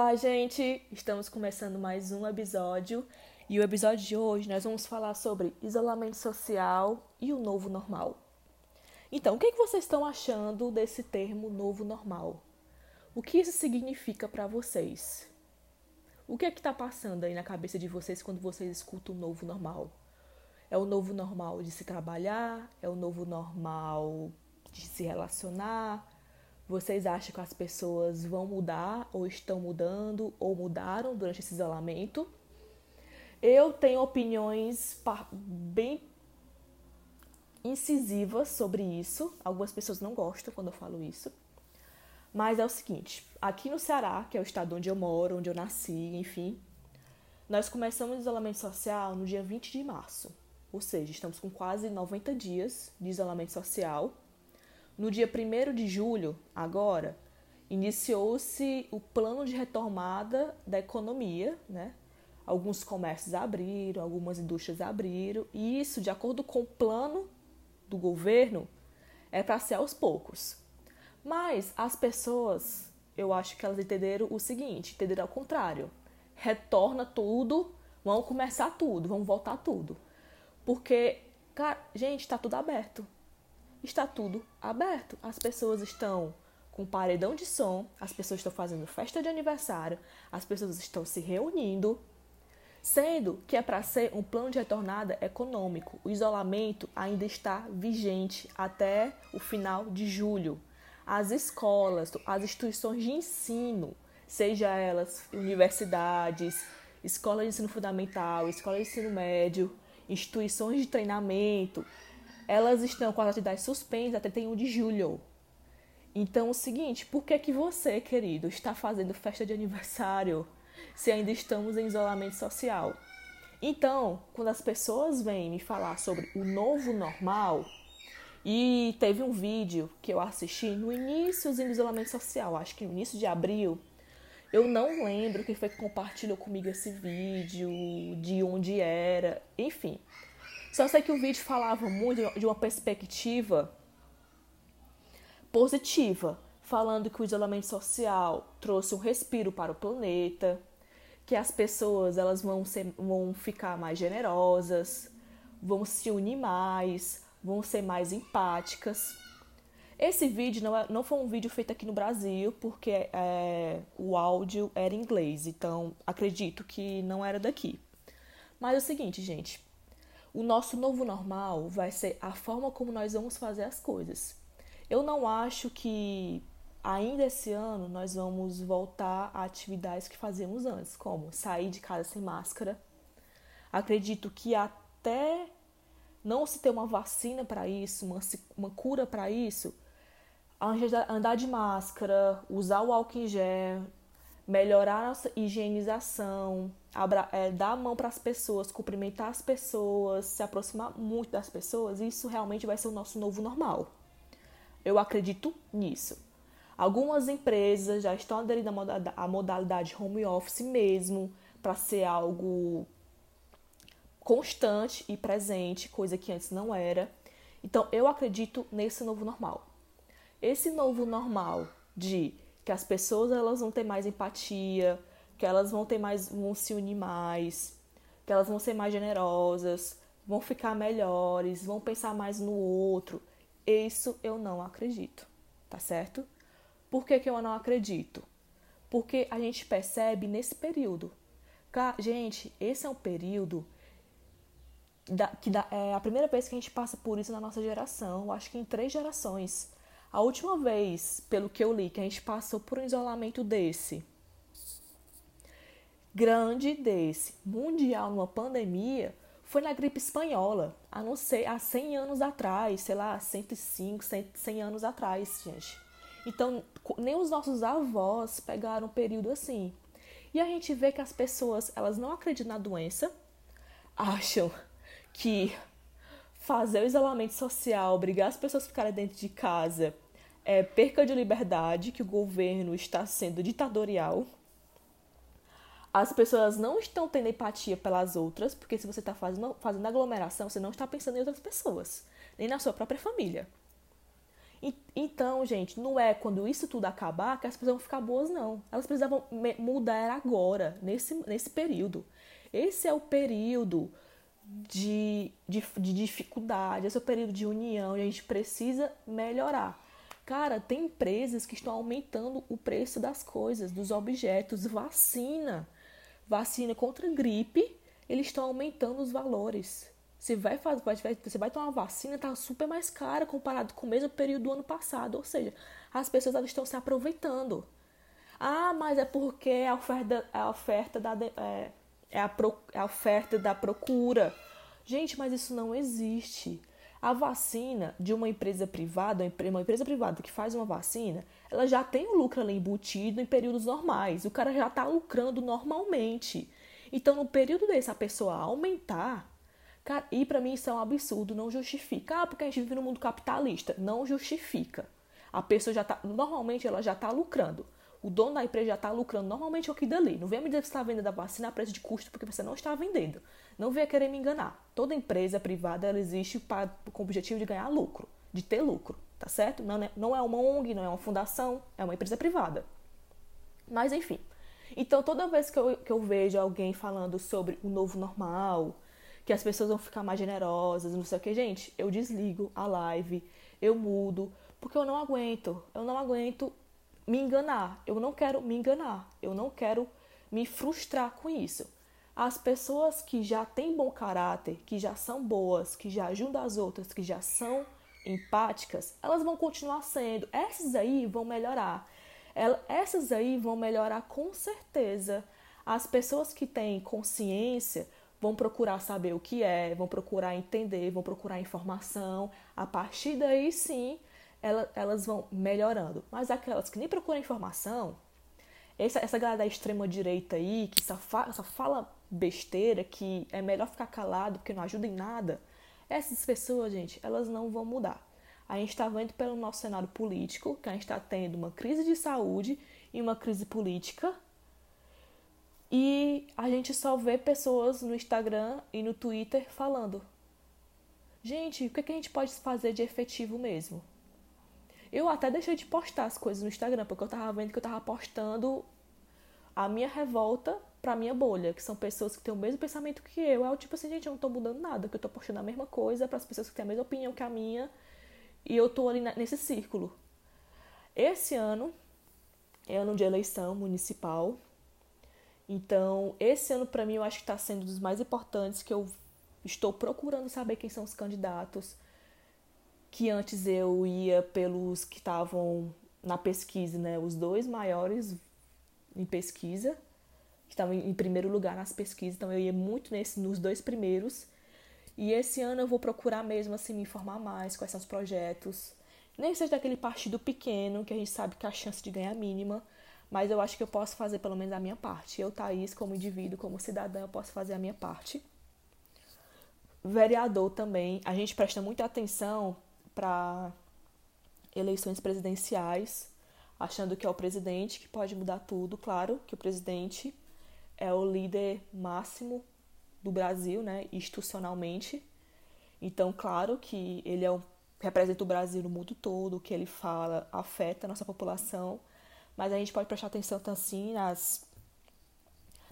Olá, gente! Estamos começando mais um episódio e o episódio de hoje nós vamos falar sobre isolamento social e o novo normal. Então, o que, é que vocês estão achando desse termo novo normal? O que isso significa para vocês? O que é que está passando aí na cabeça de vocês quando vocês escutam o novo normal? É o novo normal de se trabalhar? É o novo normal de se relacionar? Vocês acham que as pessoas vão mudar, ou estão mudando, ou mudaram durante esse isolamento? Eu tenho opiniões bem incisivas sobre isso. Algumas pessoas não gostam quando eu falo isso. Mas é o seguinte: aqui no Ceará, que é o estado onde eu moro, onde eu nasci, enfim, nós começamos o isolamento social no dia 20 de março. Ou seja, estamos com quase 90 dias de isolamento social no dia 1 de julho, agora, iniciou-se o plano de retomada da economia, né? Alguns comércios abriram, algumas indústrias abriram, e isso, de acordo com o plano do governo, é para ser aos poucos. Mas as pessoas, eu acho que elas entenderam o seguinte, entenderam ao contrário. Retorna tudo, vamos começar tudo, vamos voltar tudo. Porque, cara, gente, está tudo aberto está tudo aberto. As pessoas estão com paredão de som, as pessoas estão fazendo festa de aniversário, as pessoas estão se reunindo, sendo que é para ser um plano de retornada econômico. O isolamento ainda está vigente até o final de julho. As escolas, as instituições de ensino, seja elas universidades, escola de ensino fundamental, escola de ensino médio, instituições de treinamento, elas estão com as atividades suspensas até 31 de julho. Então, é o seguinte, por que que você, querido, está fazendo festa de aniversário se ainda estamos em isolamento social? Então, quando as pessoas vêm me falar sobre o novo normal, e teve um vídeo que eu assisti no início do isolamento social, acho que no início de abril, eu não lembro quem foi que compartilhou comigo esse vídeo, de onde era, enfim. Só sei que o vídeo falava muito de uma perspectiva positiva, falando que o isolamento social trouxe um respiro para o planeta, que as pessoas elas vão, ser, vão ficar mais generosas, vão se unir mais, vão ser mais empáticas. Esse vídeo não, é, não foi um vídeo feito aqui no Brasil, porque é, o áudio era em inglês, então acredito que não era daqui. Mas é o seguinte, gente, o nosso novo normal vai ser a forma como nós vamos fazer as coisas. Eu não acho que ainda esse ano nós vamos voltar a atividades que fazíamos antes, como sair de casa sem máscara. Acredito que até não se ter uma vacina para isso, uma, uma cura para isso, andar de máscara, usar o álcool em gel, melhorar a nossa higienização, abra, é, dar a mão para as pessoas, cumprimentar as pessoas, se aproximar muito das pessoas, isso realmente vai ser o nosso novo normal. Eu acredito nisso. Algumas empresas já estão aderindo à modalidade home office mesmo, para ser algo constante e presente, coisa que antes não era. Então, eu acredito nesse novo normal. Esse novo normal de que as pessoas elas vão ter mais empatia, que elas vão ter mais, vão se unir mais, que elas vão ser mais generosas, vão ficar melhores, vão pensar mais no outro. Isso eu não acredito, tá certo? Por que, que eu não acredito? Porque a gente percebe nesse período. Gente, esse é um período que da, é a primeira vez que a gente passa por isso na nossa geração, acho que em três gerações. A última vez, pelo que eu li, que a gente passou por um isolamento desse, grande desse, mundial, numa pandemia, foi na gripe espanhola, a não ser há 100 anos atrás, sei lá, 105, 100, 100 anos atrás, gente. Então, nem os nossos avós pegaram um período assim. E a gente vê que as pessoas, elas não acreditam na doença, acham que fazer o isolamento social, obrigar as pessoas a ficarem dentro de casa, é perca de liberdade, que o governo está sendo ditatorial. As pessoas não estão tendo empatia pelas outras, porque se você está fazendo, fazendo aglomeração, você não está pensando em outras pessoas, nem na sua própria família. Então, gente, não é quando isso tudo acabar que as pessoas vão ficar boas, não. Elas precisavam mudar agora, nesse, nesse período. Esse é o período de, de, de dificuldade, esse é o período de união e a gente precisa melhorar. Cara, tem empresas que estão aumentando o preço das coisas, dos objetos, vacina. Vacina contra gripe, eles estão aumentando os valores. Você vai fazer, você vai tomar vacina, tá super mais cara comparado com o mesmo período do ano passado. Ou seja, as pessoas estão se aproveitando. Ah, mas é porque a oferta, a oferta da é, é a, pro, é a oferta da procura. Gente, mas isso não existe. A vacina de uma empresa privada, uma empresa privada que faz uma vacina, ela já tem o lucro ali embutido em períodos normais. O cara já está lucrando normalmente. Então, no período desse, a pessoa aumentar Cara, e para mim isso é um absurdo, não justifica. Ah, porque a gente vive no mundo capitalista. Não justifica. A pessoa já tá. Normalmente ela já tá lucrando. O dono da empresa já está lucrando normalmente aqui dali. Não venha me dizer que está vendendo a vacina a preço de custo porque você não está vendendo. Não venha querer me enganar. Toda empresa privada ela existe para, com o objetivo de ganhar lucro, de ter lucro, tá certo? Não é, não é uma ONG, não é uma fundação, é uma empresa privada. Mas enfim. Então toda vez que eu, que eu vejo alguém falando sobre o novo normal, que as pessoas vão ficar mais generosas, não sei o que, gente, eu desligo a live, eu mudo, porque eu não aguento, eu não aguento me enganar, eu não quero me enganar, eu não quero me frustrar com isso. As pessoas que já têm bom caráter, que já são boas, que já ajudam as outras, que já são empáticas, elas vão continuar sendo. Essas aí vão melhorar. Essas aí vão melhorar com certeza. As pessoas que têm consciência vão procurar saber o que é, vão procurar entender, vão procurar informação. A partir daí, sim, elas vão melhorando. Mas aquelas que nem procuram informação, essa, essa galera da extrema-direita aí, que só, fa só fala besteira, que é melhor ficar calado porque não ajuda em nada, essas pessoas, gente, elas não vão mudar. A gente está vendo pelo nosso cenário político que a gente está tendo uma crise de saúde e uma crise política e a gente só vê pessoas no Instagram e no Twitter falando: gente, o que, é que a gente pode fazer de efetivo mesmo? Eu até deixei de postar as coisas no Instagram, porque eu tava vendo que eu tava postando a minha revolta pra minha bolha, que são pessoas que têm o mesmo pensamento que eu. É o tipo assim, gente, eu não tô mudando nada, que eu tô postando a mesma coisa para as pessoas que têm a mesma opinião que a minha, e eu tô ali nesse círculo. Esse ano é ano de eleição municipal, então, esse ano para mim eu acho que está sendo dos mais importantes que eu estou procurando saber quem são os candidatos. Que antes eu ia pelos que estavam na pesquisa, né? Os dois maiores em pesquisa, que estavam em primeiro lugar nas pesquisas, então eu ia muito nesse, nos dois primeiros. E esse ano eu vou procurar mesmo assim me informar mais quais são os projetos. Nem seja daquele partido pequeno, que a gente sabe que a chance de ganhar é mínima, mas eu acho que eu posso fazer pelo menos a minha parte. Eu, Thaís, como indivíduo, como cidadã, eu posso fazer a minha parte. Vereador também, a gente presta muita atenção para eleições presidenciais, achando que é o presidente que pode mudar tudo. Claro que o presidente é o líder máximo do Brasil, né, institucionalmente. Então, claro que ele é o, representa o Brasil no mundo todo, o que ele fala afeta a nossa população mas a gente pode prestar atenção assim nas,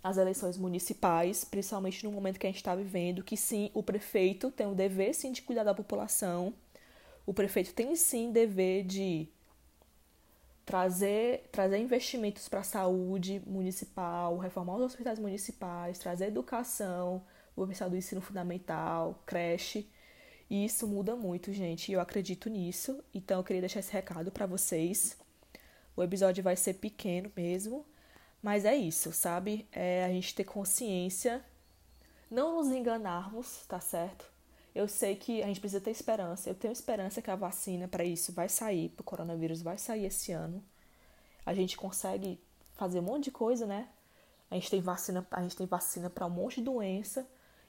nas eleições municipais, principalmente no momento que a gente está vivendo, que sim, o prefeito tem o dever sim de cuidar da população, o prefeito tem sim dever de trazer, trazer investimentos para a saúde municipal, reformar os hospitais municipais, trazer educação, o pessoal do ensino fundamental, creche. E isso muda muito, gente, e eu acredito nisso. Então eu queria deixar esse recado para vocês. O episódio vai ser pequeno mesmo, mas é isso, sabe? É a gente ter consciência, não nos enganarmos, tá certo? Eu sei que a gente precisa ter esperança. Eu tenho esperança que a vacina para isso vai sair, para o coronavírus vai sair esse ano. A gente consegue fazer um monte de coisa, né? A gente tem vacina, a gente tem vacina para um monte de doença.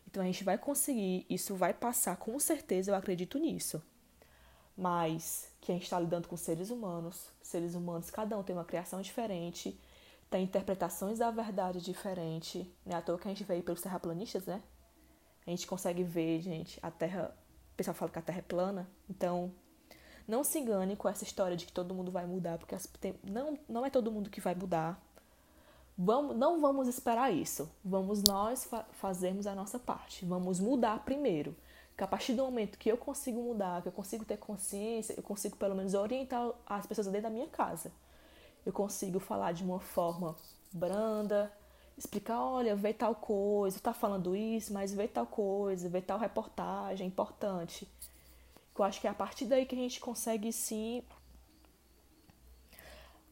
Então a gente vai conseguir, isso vai passar com certeza, eu acredito nisso mas que a gente está lidando com seres humanos, seres humanos, cada um tem uma criação diferente, tem interpretações da verdade diferente, né? À toa que a gente veio pelos terraplanistas, né? A gente consegue ver, gente, a Terra, o pessoal fala que a Terra é plana, então Não se engane com essa história de que todo mundo vai mudar, porque não, não é todo mundo que vai mudar. Vamos, não vamos esperar isso. Vamos nós fa fazermos a nossa parte. Vamos mudar primeiro. Que a partir do momento que eu consigo mudar, que eu consigo ter consciência, eu consigo pelo menos orientar as pessoas dentro da minha casa. Eu consigo falar de uma forma branda, explicar, olha, vê tal coisa, tá falando isso, mas vê tal coisa, vê tal reportagem, é importante. Eu acho que é a partir daí que a gente consegue sim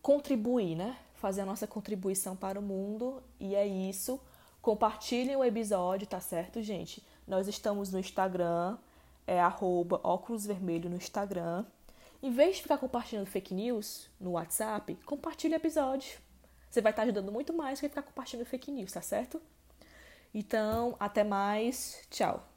contribuir, né? Fazer a nossa contribuição para o mundo e é isso. Compartilhem o episódio, tá certo, gente? Nós estamos no Instagram, é arroba óculos vermelho no Instagram. Em vez de ficar compartilhando fake news no WhatsApp, compartilhe o episódio. Você vai estar ajudando muito mais que ficar compartilhando fake news, tá certo? Então, até mais. Tchau.